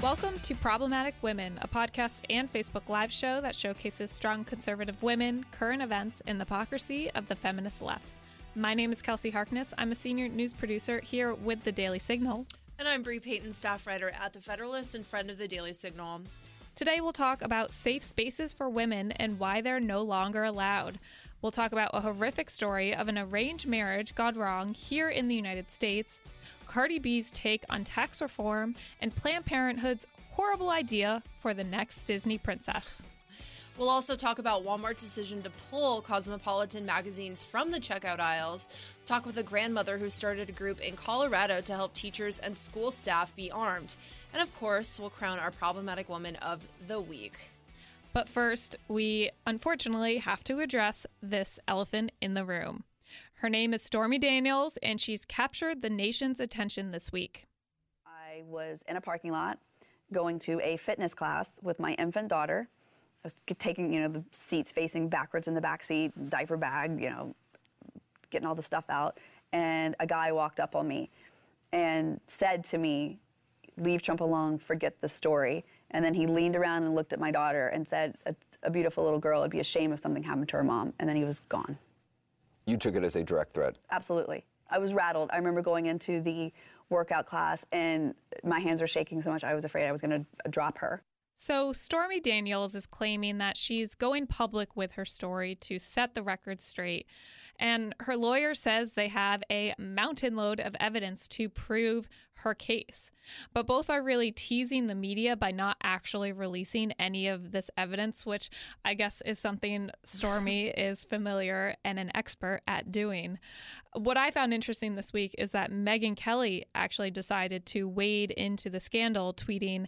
Welcome to Problematic Women, a podcast and Facebook Live show that showcases strong conservative women, current events, and the hypocrisy of the feminist left. My name is Kelsey Harkness. I'm a senior news producer here with the Daily Signal. And I'm Bre Payton, staff writer at The Federalist and friend of the Daily Signal. Today, we'll talk about safe spaces for women and why they're no longer allowed. We'll talk about a horrific story of an arranged marriage gone wrong here in the United States, Cardi B's take on tax reform, and Planned Parenthood's horrible idea for the next Disney princess. We'll also talk about Walmart's decision to pull Cosmopolitan magazines from the checkout aisles, talk with a grandmother who started a group in Colorado to help teachers and school staff be armed. And of course, we'll crown our problematic woman of the week. But first, we unfortunately have to address this elephant in the room. Her name is Stormy Daniels, and she's captured the nation's attention this week. I was in a parking lot going to a fitness class with my infant daughter. I was taking, you know, the seats facing backwards in the back seat, diaper bag, you know, getting all the stuff out. And a guy walked up on me and said to me, Leave Trump alone, forget the story. And then he leaned around and looked at my daughter and said, A, a beautiful little girl, it'd be a shame if something happened to her mom. And then he was gone. You took it as a direct threat? Absolutely. I was rattled. I remember going into the workout class and my hands were shaking so much I was afraid I was going to drop her. So, Stormy Daniels is claiming that she's going public with her story to set the record straight. And her lawyer says they have a mountain load of evidence to prove her case. But both are really teasing the media by not actually releasing any of this evidence, which I guess is something Stormy is familiar and an expert at doing. What I found interesting this week is that Megyn Kelly actually decided to wade into the scandal, tweeting,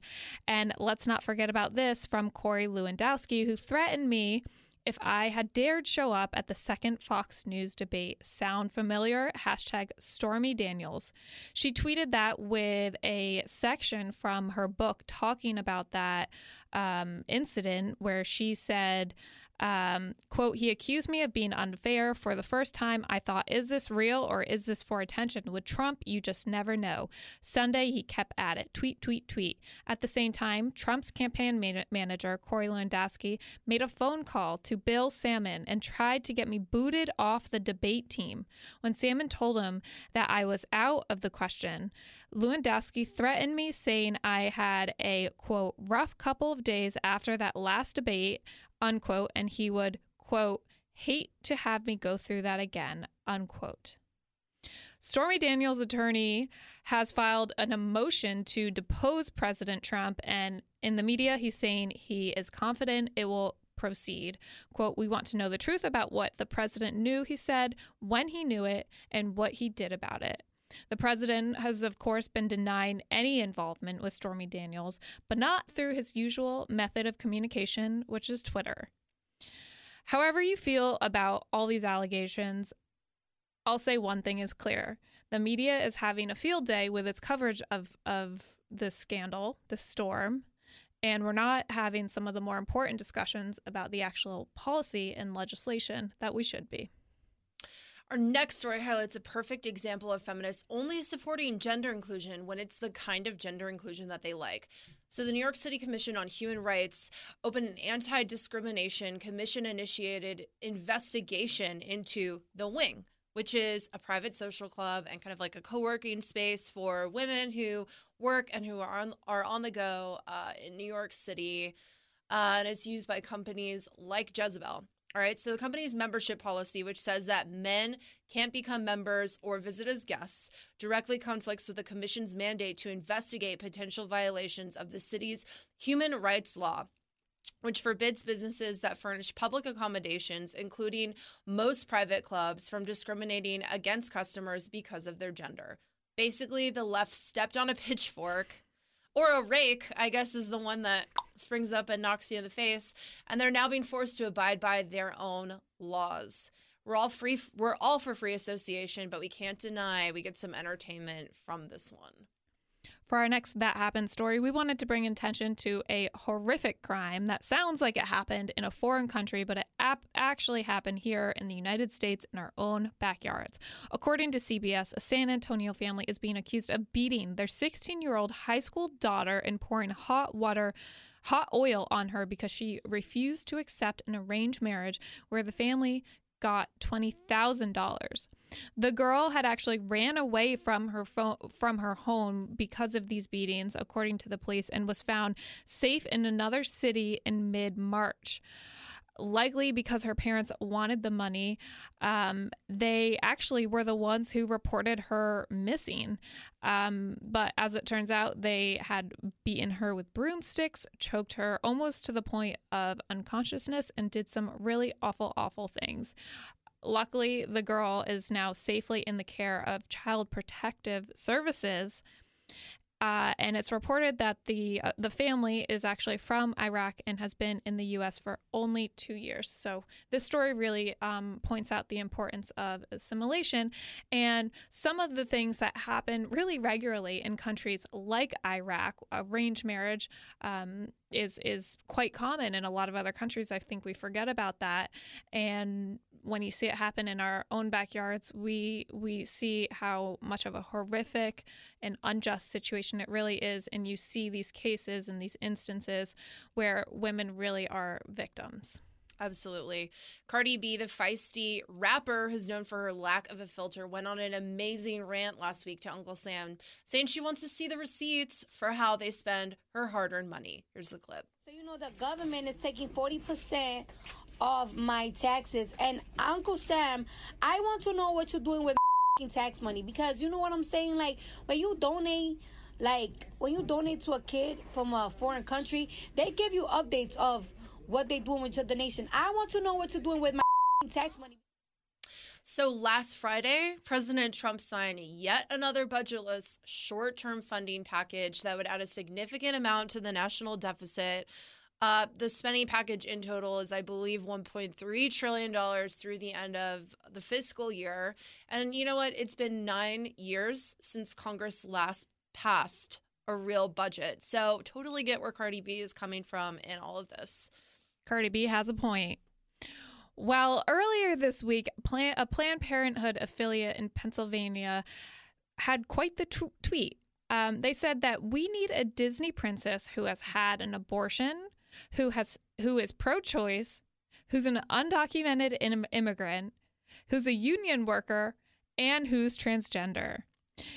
and let's not forget about this from Corey Lewandowski, who threatened me if I had dared show up at the second Fox News debate. Sound familiar? Hashtag Stormy Daniels. She tweeted that with a section from her book talking about that um, incident where she said, um, quote, he accused me of being unfair. For the first time, I thought, is this real or is this for attention? With Trump, you just never know. Sunday, he kept at it. Tweet, tweet, tweet. At the same time, Trump's campaign man- manager, Corey Lewandowski, made a phone call to Bill Sammon and tried to get me booted off the debate team. When Sammon told him that I was out of the question, Lewandowski threatened me, saying I had a, quote, rough couple of days after that last debate unquote, and he would, quote, hate to have me go through that again, unquote. Stormy Daniels' attorney has filed an motion to depose President Trump, and in the media, he's saying he is confident it will proceed. Quote, We want to know the truth about what the president knew, he said, when he knew it, and what he did about it. The president has, of course, been denying any involvement with Stormy Daniels, but not through his usual method of communication, which is Twitter. However, you feel about all these allegations, I'll say one thing is clear. The media is having a field day with its coverage of, of this scandal, this storm, and we're not having some of the more important discussions about the actual policy and legislation that we should be. Our next story highlights a perfect example of feminists only supporting gender inclusion when it's the kind of gender inclusion that they like. So, the New York City Commission on Human Rights opened an anti discrimination commission initiated investigation into The Wing, which is a private social club and kind of like a co working space for women who work and who are on, are on the go uh, in New York City. Uh, and it's used by companies like Jezebel. All right, so the company's membership policy, which says that men can't become members or visit as guests, directly conflicts with the Commission's mandate to investigate potential violations of the city's human rights law, which forbids businesses that furnish public accommodations, including most private clubs, from discriminating against customers because of their gender. Basically, the left stepped on a pitchfork or a rake, I guess, is the one that springs up and knocks you in the face. And they're now being forced to abide by their own laws. We're all free. We're all for free association, but we can't deny we get some entertainment from this one. For our next That Happened story, we wanted to bring attention to a horrific crime that sounds like it happened in a foreign country, but it ap- actually happened here in the United States in our own backyards. According to CBS, a San Antonio family is being accused of beating their 16 year old high school daughter and pouring hot water hot oil on her because she refused to accept an arranged marriage where the family got $20,000. The girl had actually ran away from her phone, from her home because of these beatings according to the police and was found safe in another city in mid-March likely because her parents wanted the money. Um, they actually were the ones who reported her missing. Um, but as it turns out, they had beaten her with broomsticks, choked her almost to the point of unconsciousness, and did some really awful, awful things. Luckily, the girl is now safely in the care of Child Protective Services. Uh, and it's reported that the uh, the family is actually from Iraq and has been in the U.S. for only two years. So this story really um, points out the importance of assimilation and some of the things that happen really regularly in countries like Iraq. Arranged marriage um, is is quite common in a lot of other countries. I think we forget about that, and when you see it happen in our own backyards, we we see how much of a horrific and unjust situation it really is, and you see these cases and these instances where women really are victims. Absolutely. Cardi B, the feisty rapper who's known for her lack of a filter, went on an amazing rant last week to Uncle Sam, saying she wants to see the receipts for how they spend her hard earned money. Here's the clip. So, you know, the government is taking 40% of my taxes. And Uncle Sam, I want to know what you're doing with tax money because you know what I'm saying? Like, when you donate, like, when you donate to a kid from a foreign country, they give you updates of what they're doing with your donation. I want to know what you're doing with my tax money. So last Friday, President Trump signed yet another budgetless short term funding package that would add a significant amount to the national deficit. Uh, the spending package in total is, I believe, $1.3 trillion through the end of the fiscal year. And you know what? It's been nine years since Congress last passed a real budget. So, totally get where Cardi B is coming from in all of this. Cardi B has a point. Well, earlier this week, a Planned Parenthood affiliate in Pennsylvania had quite the t- tweet. Um, they said that we need a Disney princess who has had an abortion, who has who is pro-choice, who's an undocumented Im- immigrant, who's a union worker, and who's transgender.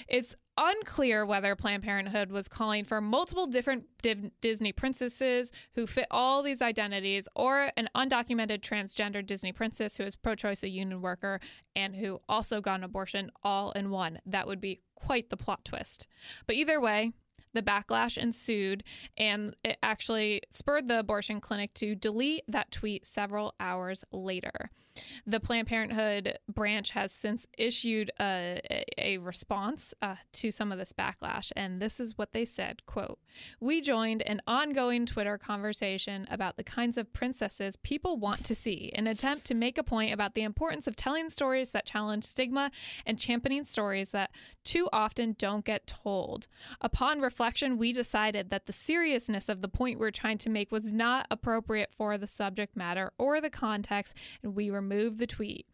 It's unclear whether Planned Parenthood was calling for multiple different Div- Disney princesses who fit all these identities, or an undocumented transgender Disney princess who is pro choice, a union worker, and who also got an abortion all in one. That would be quite the plot twist. But either way, the backlash ensued, and it actually spurred the abortion clinic to delete that tweet several hours later. The Planned Parenthood branch has since issued a, a response uh, to some of this backlash, and this is what they said, quote, We joined an ongoing Twitter conversation about the kinds of princesses people want to see, an attempt to make a point about the importance of telling stories that challenge stigma and championing stories that too often don't get told. Upon reflection, we decided that the seriousness of the point we're trying to make was not appropriate for the subject matter or the context, and we removed the tweet.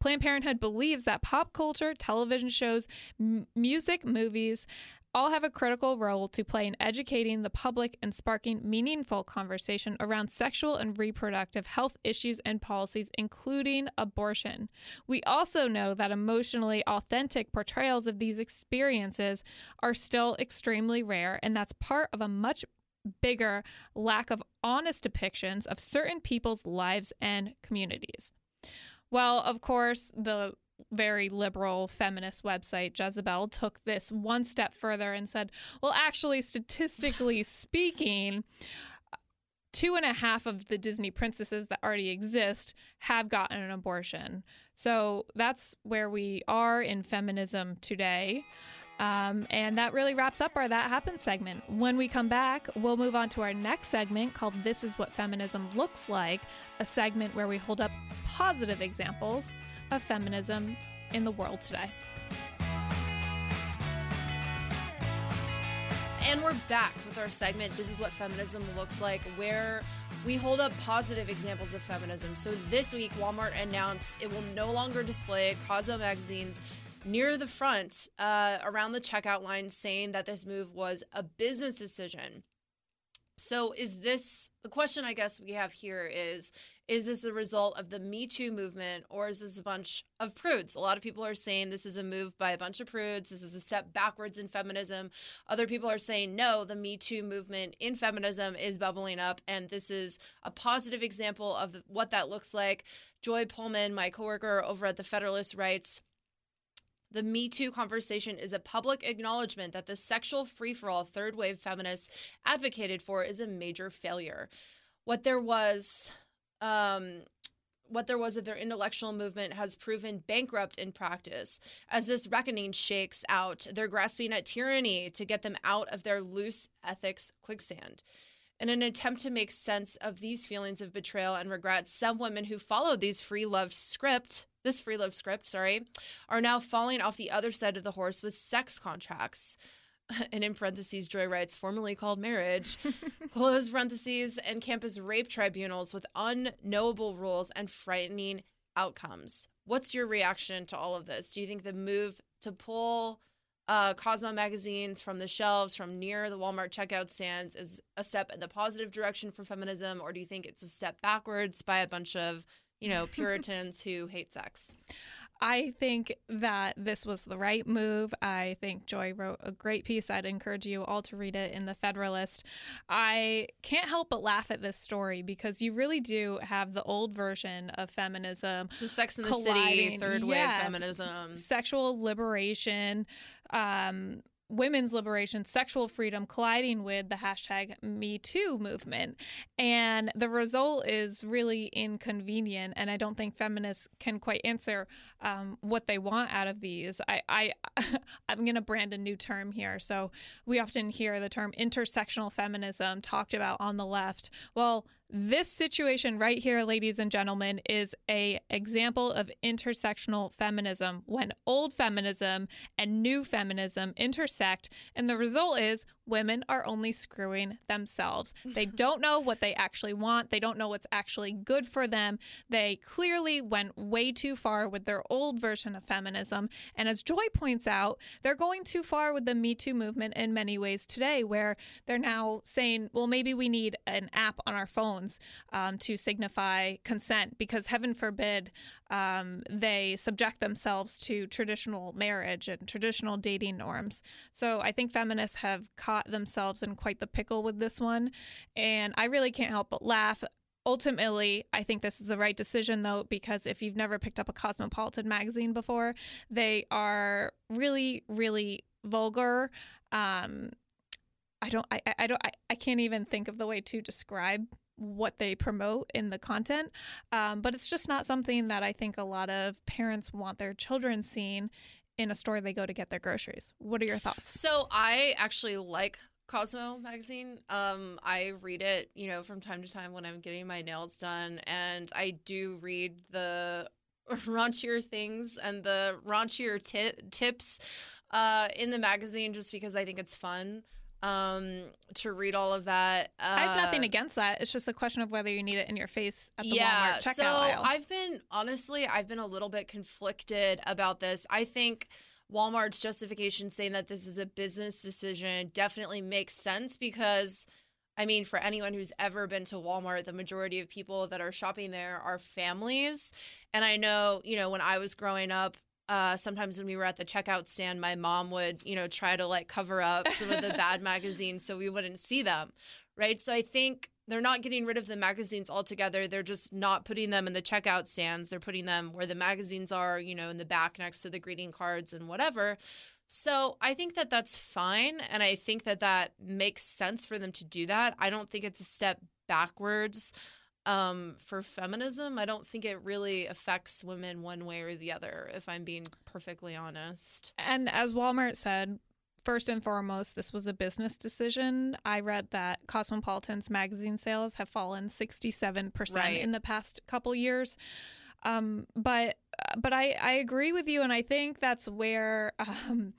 Planned Parenthood believes that pop culture, television shows, m- music, movies, all have a critical role to play in educating the public and sparking meaningful conversation around sexual and reproductive health issues and policies, including abortion. We also know that emotionally authentic portrayals of these experiences are still extremely rare, and that's part of a much bigger lack of honest depictions of certain people's lives and communities. Well, of course, the very liberal feminist website, Jezebel, took this one step further and said, well, actually, statistically speaking, two and a half of the Disney princesses that already exist have gotten an abortion. So that's where we are in feminism today. Um, and that really wraps up our That Happens segment. When we come back, we'll move on to our next segment called This is What Feminism Looks Like, a segment where we hold up positive examples of feminism in the world today. And we're back with our segment. This is what feminism looks like, where we hold up positive examples of feminism. So this week, Walmart announced it will no longer display Cosmo magazines near the front uh, around the checkout line, saying that this move was a business decision. So, is this the question I guess we have here is is this a result of the Me Too movement or is this a bunch of prudes? A lot of people are saying this is a move by a bunch of prudes. This is a step backwards in feminism. Other people are saying no, the Me Too movement in feminism is bubbling up and this is a positive example of what that looks like. Joy Pullmann, my coworker over at the Federalist, writes the Me Too conversation is a public acknowledgement that the sexual free for all third wave feminists advocated for is a major failure. What there was, um, what there was of their intellectual movement has proven bankrupt in practice. As this reckoning shakes out, they're grasping at tyranny to get them out of their loose ethics quicksand. In an attempt to make sense of these feelings of betrayal and regret, some women who followed these free love script, this free love script, sorry, are now falling off the other side of the horse with sex contracts. And in parentheses, Joy writes, formerly called marriage, close parentheses, and campus rape tribunals with unknowable rules and frightening outcomes. What's your reaction to all of this? Do you think the move to pull uh, Cosmo magazines from the shelves from near the Walmart checkout stands is a step in the positive direction for feminism, or do you think it's a step backwards by a bunch of you know Puritans who hate sex? I think that this was the right move. I think Joy wrote a great piece. I'd encourage you all to read it in the Federalist. I can't help but laugh at this story because you really do have the old version of feminism. The Sex in the City, colliding. third wave feminism. Sexual liberation, um, women's liberation, sexual freedom colliding with the hashtag Me Too movement. And the result is really inconvenient. And I don't think feminists can quite answer um, what they want out of these. I, I, I'm going to brand a new term here. So we often hear the term intersectional feminism talked about on the left. Well, this situation right here, ladies and gentlemen, is a example of intersectional feminism. When old feminism and new feminism intersect, and the result is women are only screwing themselves. They don't know what they actually want. They don't know what's actually good for them. They clearly went way too far with their old version of feminism. And as Joy points out, they're going too far with the Me Too movement in many ways today, where they're now saying, well, maybe we need an app on our phones um, to signify consent because heaven forbid um, they subject themselves to traditional marriage and traditional dating norms. So I think feminists have caught themselves in quite the pickle with this one. And I really can't help but laugh. Ultimately, I think this is the right decision, though, because if you've never picked up a Cosmopolitan magazine before, they are really, really vulgar. Um, I don't, I, I- don't, I, I can't even think of the way to describe what they promote in the content. Um, but it's just not something that I think a lot of parents want their children seeing in a store they go to get their groceries. What are your thoughts? So I actually like Cosmo magazine. Um, I read it, you know, from time to time when I'm getting my nails done, and I do read the raunchier things and the raunchier ti- tips uh, in the magazine just because I think it's fun um, to read all of that. Uh, I have nothing against that. It's just a question of whether you need it in your face at the yeah, Walmart checkout so aisle. I've been honestly, I've been a little bit conflicted about this. I think Walmart's justification saying that this is a business decision definitely makes sense because I mean, for anyone who's ever been to Walmart, the majority of people that are shopping there are families. And I know, you know, when I was growing up, uh, sometimes when we were at the checkout stand, my mom would, you know, try to like cover up some of the bad magazines so we wouldn't see them. Right. So I think they're not getting rid of the magazines altogether. They're just not putting them in the checkout stands. They're putting them where the magazines are, you know, in the back next to the greeting cards and whatever. So I think that that's fine. And I think that that makes sense for them to do that. I don't think it's a step backwards um, for feminism. I don't think it really affects women one way or the other, if I'm being perfectly honest. And as Walmart said, first and foremost, this was a business decision. I read that Cosmopolitan's magazine sales have fallen 67% Right. in the past couple years. Um, but but I, I agree with you, and I think that's where um,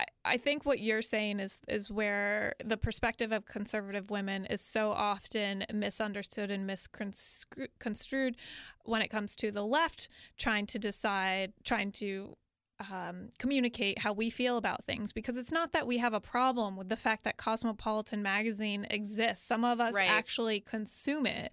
I, I think what you're saying is is where the perspective of conservative women is so often misunderstood and misconstrued when it comes to the left trying to decide, trying to um, communicate how we feel about things because it's not that we have a problem with the fact that Cosmopolitan magazine exists. Some of us Right. actually consume it.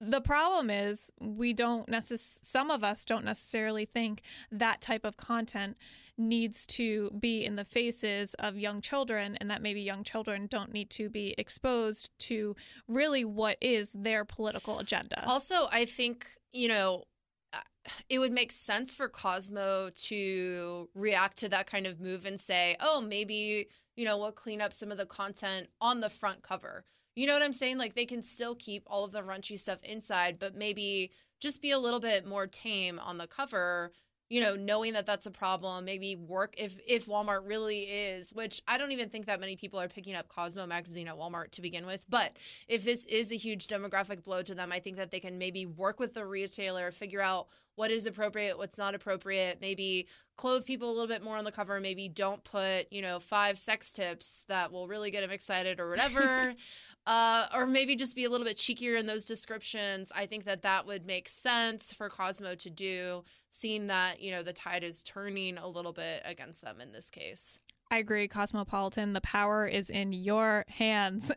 The problem is we don't necess- some of us don't necessarily think that type of content needs to be in the faces of young children and that maybe young children don't need to be exposed to really what is their political agenda. Also, I think, you know, uh, it would make sense for Cosmo to react to that kind of move and say, oh, maybe, you know, we'll clean up some of the content on the front cover. You know what I'm saying? Like they can still keep all of the raunchy stuff inside, but maybe just be a little bit more tame on the cover. You know, knowing that that's a problem, maybe work if if Walmart really is, which I don't even think that many people are picking up Cosmo magazine at Walmart to begin with. But if this is a huge demographic blow to them, I think that they can maybe work with the retailer, figure out what is appropriate, what's not appropriate, maybe clothe people a little bit more on the cover, maybe don't put, you know, five sex tips that will really get them excited or whatever. uh, or maybe just be a little bit cheekier in those descriptions. I think that that would make sense for Cosmo to do, seeing that, you know, the tide is turning a little bit against them in this case. I agree, Cosmopolitan. The power is in your hands.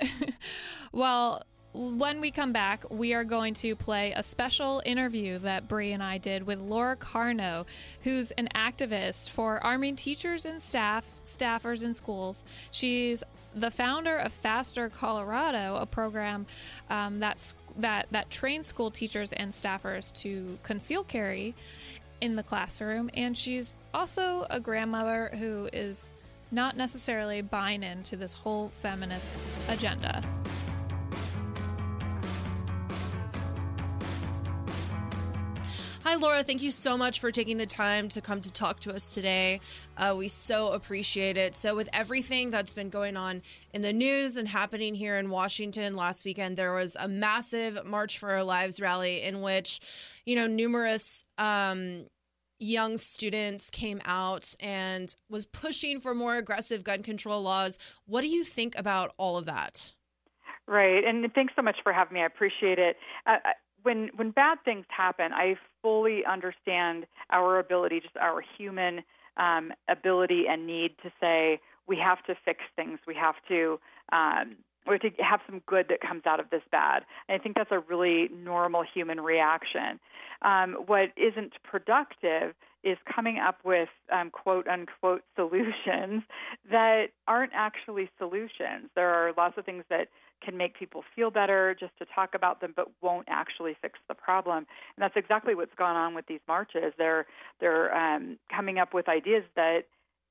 well, when we come back, we are going to play a special interview that Bre and I did with Laura Carno, who's an activist for arming teachers and staff, staffers in schools. She's the founder of Faster Colorado, a program um, that's that that trains school teachers and staffers to conceal carry in the classroom, and she's also a grandmother who is not necessarily buying into this whole feminist agenda. Hi, Laura. Thank you so much for taking the time to come to talk to us today. Uh, we so appreciate it. So, with everything that's been going on in the news and happening here in Washington last weekend, there was a massive March for Our Lives rally in which, you know, numerous um, young students came out and was pushing for more aggressive gun control laws. What do you think about all of that? Right, and thanks so much for having me. I appreciate it. Uh, when when bad things happen, I fully understand our ability, just our human um, ability and need to say we have to fix things. We have to. Um, we have to have some good that comes out of this bad. And I think that's a really normal human reaction. Um, what isn't productive is coming up with um, quote unquote solutions that aren't actually solutions. There are lots of things that can make people feel better just to talk about them, but won't actually fix the problem. And that's exactly what's gone on with these marches. They're they're um, coming up with ideas that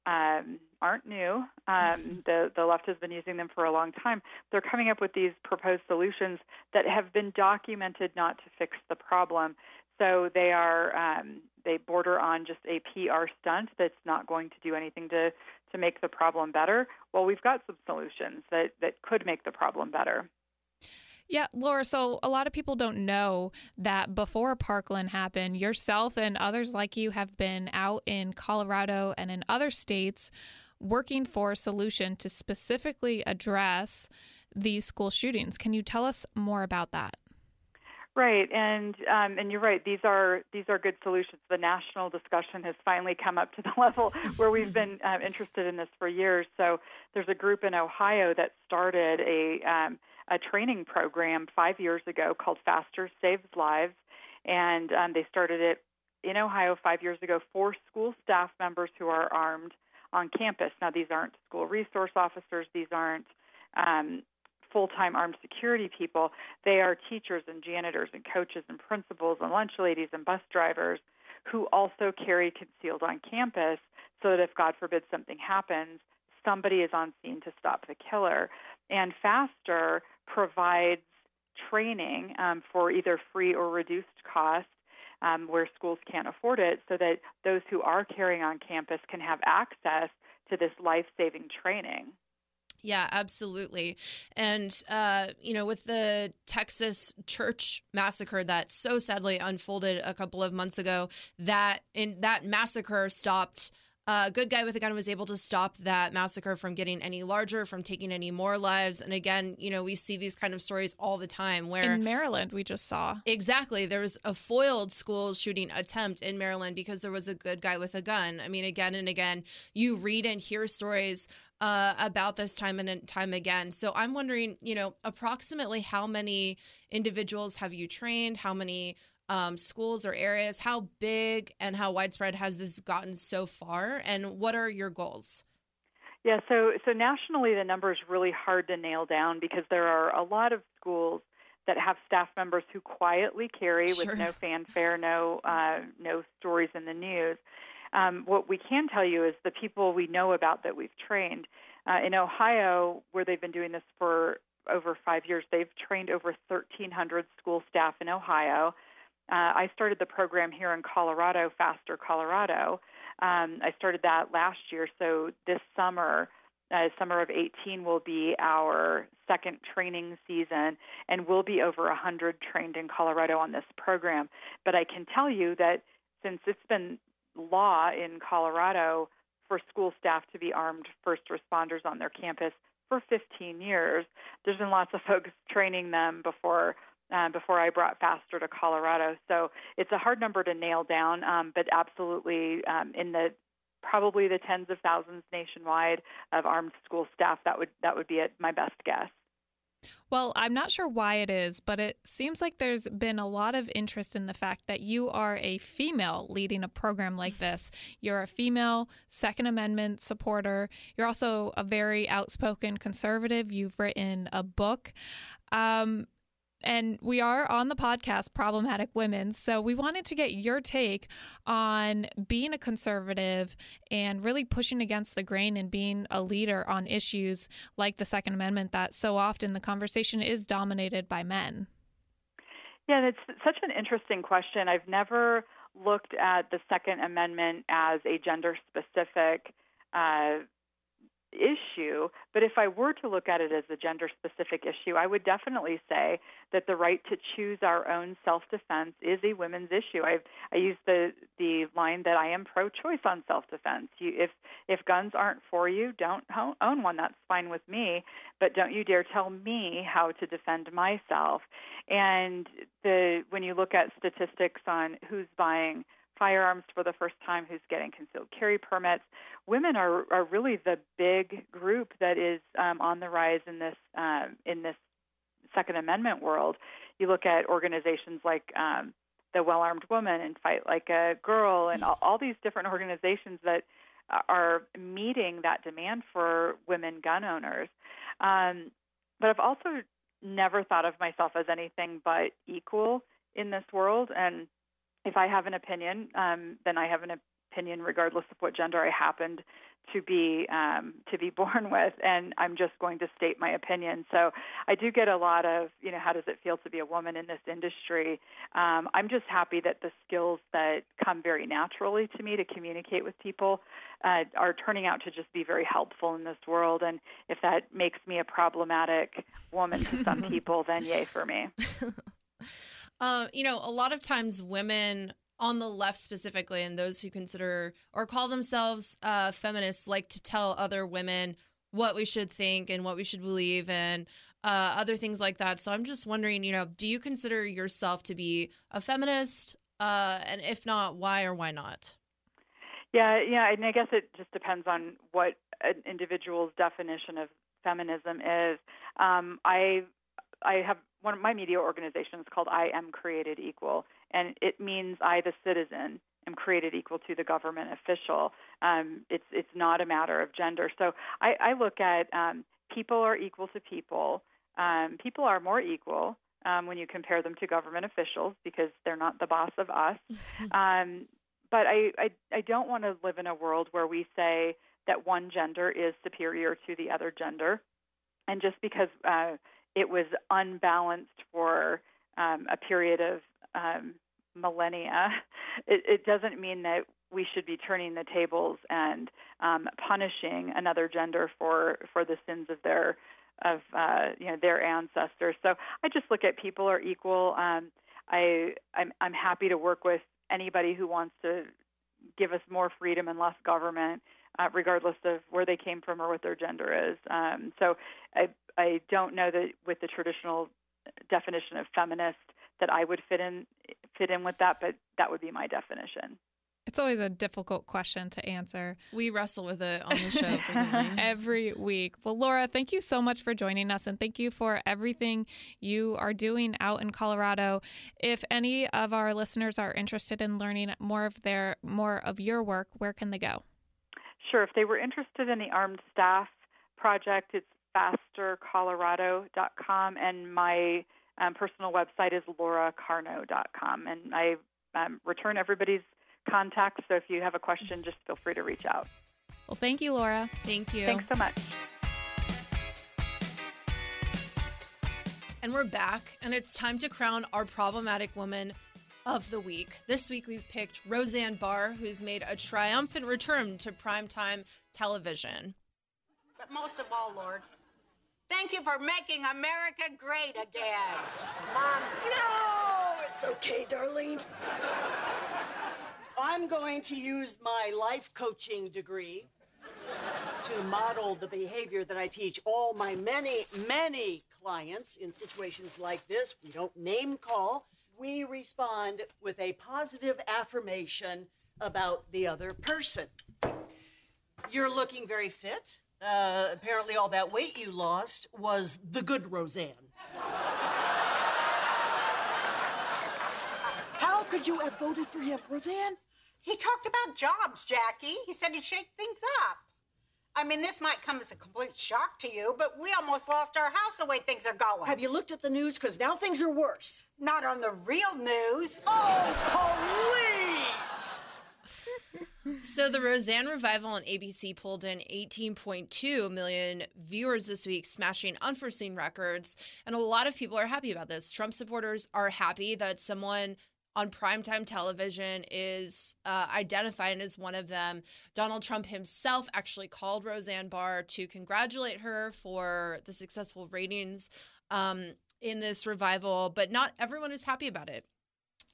um, aren't new. Um, the the left has been using them for a long time. They're coming up with these proposed solutions that have been documented not to fix the problem. So they are um, they border on just a PR stunt that's not going to do anything to to make the problem better. Well, we've got some solutions that that could make the problem better. Yeah, Laura, so a lot of people don't know that before Parkland happened, yourself and others like you have been out in Colorado and in other states working for a solution to specifically address these school shootings. Can you tell us more about that? Right, and um, and you're right. These are these are good solutions. The national discussion has finally come up to the level where we've been uh, interested in this for years. So there's a group in Ohio that started a um, a training program five years ago called Faster Saves Lives, and um, they started it in Ohio five years ago for school staff members who are armed on campus. Now these aren't school resource officers. These aren't um, full time armed security people. They are teachers and janitors and coaches and principals and lunch ladies and bus drivers who also carry concealed on campus so that if, God forbid, something happens, somebody is on scene to stop the killer. And FASTER provides training um, for either free or reduced cost. Um, where schools can't afford it, so that those who are carrying on campus can have access to this life saving training. Yeah, absolutely. And, uh, you know, with the Texas church massacre that so sadly unfolded a couple of months ago, that in that massacre stopped uh, good guy with a gun was able to stop that massacre from getting any larger, from taking any more lives. And again, you know, we see these kind of stories all the time where In Maryland, we just saw. Exactly. There was a foiled school shooting attempt in Maryland because there was a good guy with a gun. I mean, again and again, you read and hear stories uh, about this time and time again. So I'm wondering, you know, approximately how many individuals have you trained? How many um, schools or areas? How big and how widespread has this gotten so far? And what are your goals? Yeah, so so nationally the number is really hard to nail down because there are a lot of schools that have staff members who quietly carry Sure. with no fanfare, no uh, no stories in the news. Um, what we can tell you is the people we know about that we've trained uh, in Ohio, where they've been doing this for over five years. They've trained over 1,300 school staff in Ohio. Uh, I started the program here in Colorado, Faster Colorado. Um, I started that last year, so this summer, uh, summer of 18, will be our second training season, and we'll be over 100 trained in Colorado on this program. But I can tell you that since it's been law in Colorado for school staff to be armed first responders on their campus for 15 years, there's been lots of folks training them before uh, before I brought Faster to Colorado. So it's a hard number to nail down, um, but absolutely um, in the probably the tens of thousands nationwide of armed school staff. That would that would be at my best guess. Well, I'm not sure why it is, but it seems like there's been a lot of interest in the fact that you are a female leading a program like this. You're a female Second Amendment supporter. You're also a very outspoken conservative. You've written a book. Um, and we are on the podcast problematic women so we wanted to get your take on being a conservative and really pushing against the grain and being a leader on issues like the second amendment that so often the conversation is dominated by men Yeah, it's such an interesting question. I've never looked at the Second Amendment as a gender specific uh, issue, but if I were to look at it as a gender specific issue, I would definitely say that the right to choose our own self defense is a women's issue. I've, I use the, the line that I am pro choice on self defense. If, if guns aren't for you, don't own one. That's fine with me, but don't you dare tell me how to defend myself. And the, when you look at statistics on who's buying firearms for the first time, who's getting concealed carry permits. Women are, are really the big group that is um, on the rise in this um, in this Second Amendment world. You look at organizations like um, the Well Armed Woman and Fight Like a Girl, and all, all these different organizations that are meeting that demand for women gun owners. Um, but I've also never thought of myself as anything but equal in this world, and if I have an opinion, um, then I have an opinion regardless of what gender I happened to be um, to be born with, and I'm just going to state my opinion. So I do get a lot of, you know, how does it feel to be a woman in this industry? Um, I'm just happy that the skills that come very naturally to me to communicate with people uh, are turning out to just be very helpful in this world. And if that makes me a problematic woman to some people, then yay for me. Uh, you know, a lot of times women on the left specifically, and those who consider or call themselves uh, feminists, like to tell other women what we should think and what we should believe and uh, other things like that. So I'm just wondering, you know, do you consider yourself to be a feminist? Uh, and if not, why or why not? Yeah, yeah, and I guess it just depends on what an individual's definition of feminism is. Um, I I have one of my media organizations called I Am Created Equal, and it means I, the citizen, am created equal to the government official. Um, it's it's not a matter of gender. So I, I look at um, people are equal to people. Um, people are more equal um, when you compare them to government officials because they're not the boss of us. um, but I, I I don't want to live in a world where we say that one gender is superior to the other gender, and just because uh, it was unbalanced for um, a period of um, millennia, it, it doesn't mean that we should be turning the tables and um, punishing another gender for for the sins of their of uh, you know their ancestors. So I just look at people are equal. Um, I I'm, I'm happy to work with anybody who wants to give us more freedom and less government, uh, regardless of where they came from or what their gender is. Um, so I I don't know that with the traditional definition of feminist that I would fit in fit in with that, but that would be my definition. It's always a difficult question to answer. We wrestle with it on the show frequently. Every week. Well, Laura, thank you so much for joining us and thank you for everything you are doing out in Colorado. If any of our listeners are interested in learning more of their more of your work, where can they go? Sure. If they were interested in the Armed Staff Project, it's fastercolorado.com and my um, personal website is lauracarno.com. And I um, return everybody's contacts. So if you have a question, just feel free to reach out. Well, thank you, Laura. Thank you. Thanks so much. And we're back, and it's time to crown our problematic woman of the week. This week we've picked Roseanne Barr, who's made a triumphant return to primetime television. But most of all, Lord, thank you for making America great again. Mom, No, it's okay, Darlene. I'm going to use my life coaching degree to model the behavior that I teach all my many, many clients in situations like this. We don't name call, we respond with a positive affirmation about the other person. You're looking very fit. Uh, apparently, all that weight you lost was the good Roseanne. How could you have voted for him, Roseanne? he talked about jobs, Jackie. He said he'd shake things up. I mean, this might come as a complete shock to you, but we almost lost our house the way things are going. Have you looked at the news? Because now things are worse. Not on the real news. Oh, please! So the Roseanne revival on ABC pulled in 18.2 million viewers this week, smashing unforeseen records. And a lot of people are happy about this. Trump supporters are happy that someone on primetime television is uh, identified as one of them. Donald Trump himself actually called Roseanne Barr to congratulate her for the successful ratings um, in this revival, but not everyone is happy about it.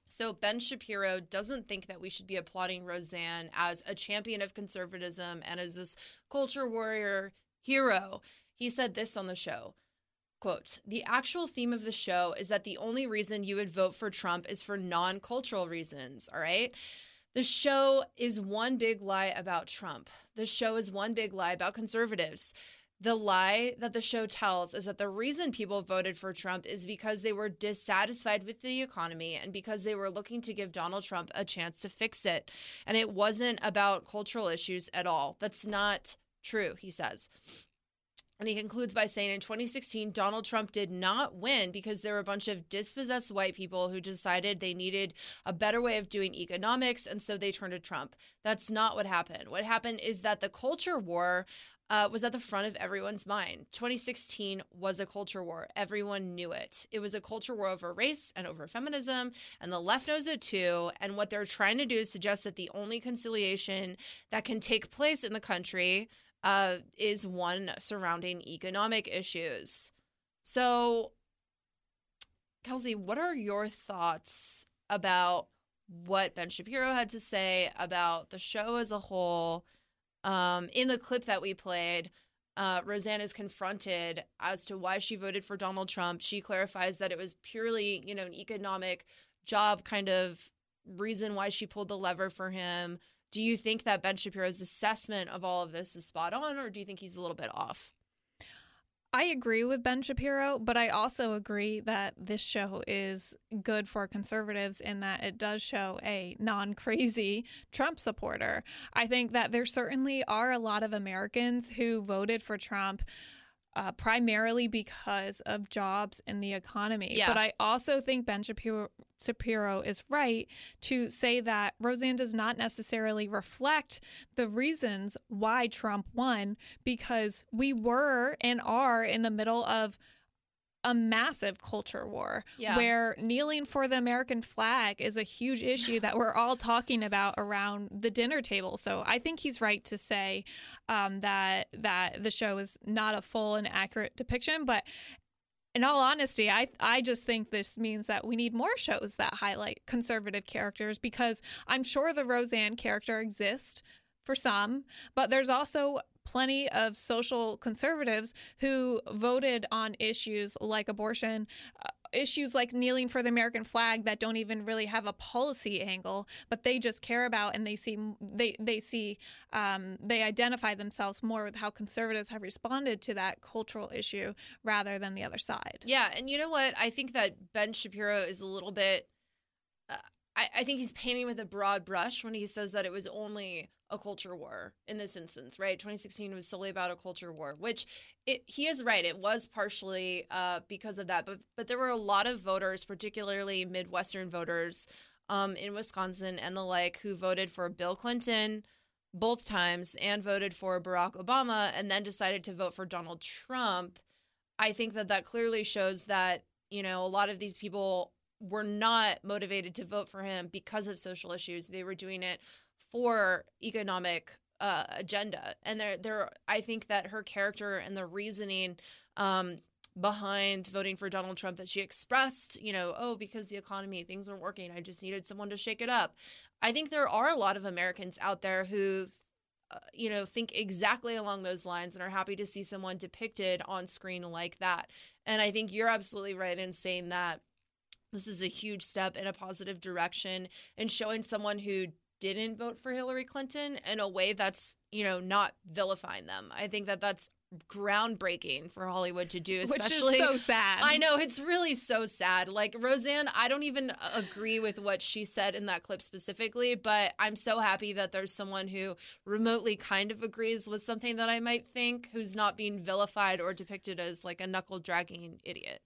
So Ben Shapiro doesn't think that we should be applauding Roseanne as a champion of conservatism and as this culture warrior hero. He said this on the show. Quote, the actual theme of the show is that the only reason you would vote for Trump is for non cultural reasons, all right? The show is one big lie about Trump. The show is one big lie about conservatives. The lie that the show tells is that the reason people voted for Trump is because they were dissatisfied with the economy and because they were looking to give Donald Trump a chance to fix it. And it wasn't about cultural issues at all. That's not true, he says. And he concludes by saying in 2016, Donald Trump did not win because there were a bunch of dispossessed white people who decided they needed a better way of doing economics. And so they turned to Trump. That's not what happened. What happened is that the culture war uh, was at the front of everyone's mind. 2016 was a culture war. Everyone knew it. It was a culture war over race and over feminism, and the left knows it too. And what they're trying to do is suggest that the only conciliation that can take place in the country uh, is one surrounding economic issues. So, Kelsey, what are your thoughts about what Ben Shapiro had to say about the show as a whole? Um, in the clip that we played, uh, Roseanne is confronted as to why she voted for Donald Trump. She clarifies that it was purely, you know, an economic job kind of reason why she pulled the lever for him. Do you think that Ben Shapiro's assessment of all of this is spot on, or do you think he's a little bit off? I agree with Ben Shapiro, but I also agree that this show is good for conservatives in that it does show a non crazy Trump supporter. I think that there certainly are a lot of Americans who voted for Trump. Uh, primarily because of jobs in the economy. Yeah. But I also think Ben Shapiro, Shapiro is right to say that Roseanne does not necessarily reflect the reasons why Trump won because we were and are in the middle of a massive culture war Yeah. where kneeling for the American flag is a huge issue that we're all talking about around the dinner table. So I think he's right to say um, that that the show is not a full and accurate depiction, but in all honesty, I I just think this means that we need more shows that highlight conservative characters because I'm sure the Roseanne character exists for some, but there's also plenty of social conservatives who voted on issues like abortion, uh, issues like kneeling for the American flag that don't even really have a policy angle, but they just care about and they see they they see um, they identify themselves more with how conservatives have responded to that cultural issue rather than the other side. Yeah, and you know what? I think that Ben Shapiro is a little bit. Uh, I, I think he's painting with a broad brush when he says that it was only a culture war in this instance, right? 2016 was solely about a culture war, which it, he is right. It was partially uh, because of that, but but there were a lot of voters, particularly Midwestern voters um, in Wisconsin and the like, who voted for Bill Clinton both times and voted for Barack Obama, and then decided to vote for Donald Trump. I think that that clearly shows that you know a lot of these people were not motivated to vote for him because of social issues. They were doing it for economic uh, agenda. And there, there, I think that her character and the reasoning um, behind voting for Donald Trump that she expressed, you know, oh, because the economy, things weren't working, I just needed someone to shake it up. I think there are a lot of Americans out there who uh, you know, think exactly along those lines and are happy to see someone depicted on screen like that. And I think you're absolutely right in saying that this is a huge step in a positive direction and showing someone who didn't vote for Hillary Clinton in a way that's, you know, not vilifying them. I think that that's groundbreaking for Hollywood to do, especially Which is so sad. I know it's really so sad. Like Roseanne, I don't even agree with what she said in that clip specifically, but I'm so happy that there's someone who remotely kind of agrees with something that I might think who's not being vilified or depicted as like a knuckle dragging idiot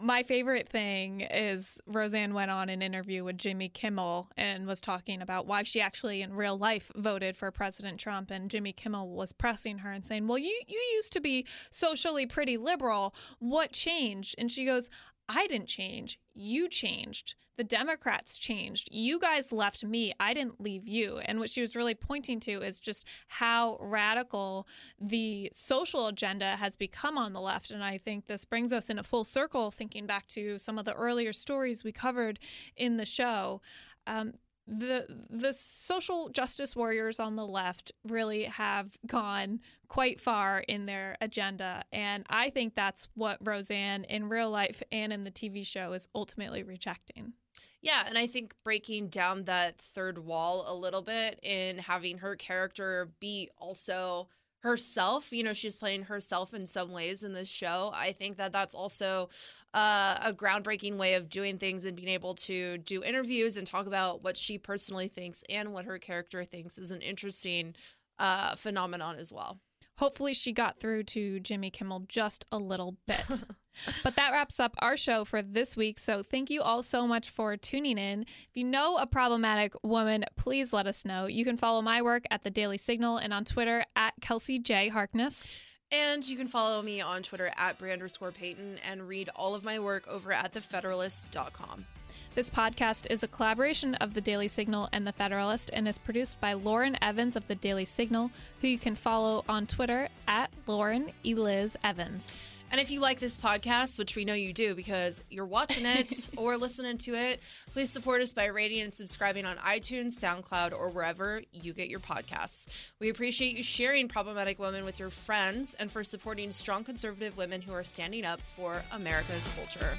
my favorite thing is Roseanne went on an interview with Jimmy Kimmel and was talking about why she actually in real life voted for President Trump and Jimmy Kimmel was pressing her and saying, "Well, you you used to be socially pretty liberal. What changed?" And she goes, I didn't change. You changed. The Democrats changed. You guys left me. I didn't leave you. And what she was really pointing to is just how radical the social agenda has become on the left. And I think this brings us in a full circle, thinking back to some of the earlier stories we covered in the show. Um, the the social justice warriors on the left really have gone quite far in their agenda. And i think that's what roseanne in real life and in the tv show is ultimately rejecting. Yeah, and I think breaking down that third wall a little bit and having her character be also herself. You know, she's playing herself in some ways in this show. I think that that's also uh, a groundbreaking way of doing things and being able to do interviews and talk about what she personally thinks and what her character thinks is an interesting uh, phenomenon as well. Hopefully, she got through to Jimmy Kimmel just a little bit. but that wraps up our show for this week. So thank you all so much for tuning in. If you know a problematic woman, please let us know. You can follow my work at the Daily Signal and on Twitter at Kelsey J. Harkness. And you can follow me on Twitter at Bre underscore Payton and read all of my work over at thefederalist.com. This podcast is a collaboration of the Daily Signal and the Federalist and is produced by Lauren Evans of the Daily Signal, who you can follow on Twitter at Lauren Eliz Evans. And if you like this podcast, which we know you do because you're watching it or listening to it, please support us by rating and subscribing on iTunes, SoundCloud, or wherever you get your podcasts. We appreciate you sharing Problematic Women with your friends and for supporting strong conservative women who are standing up for America's culture.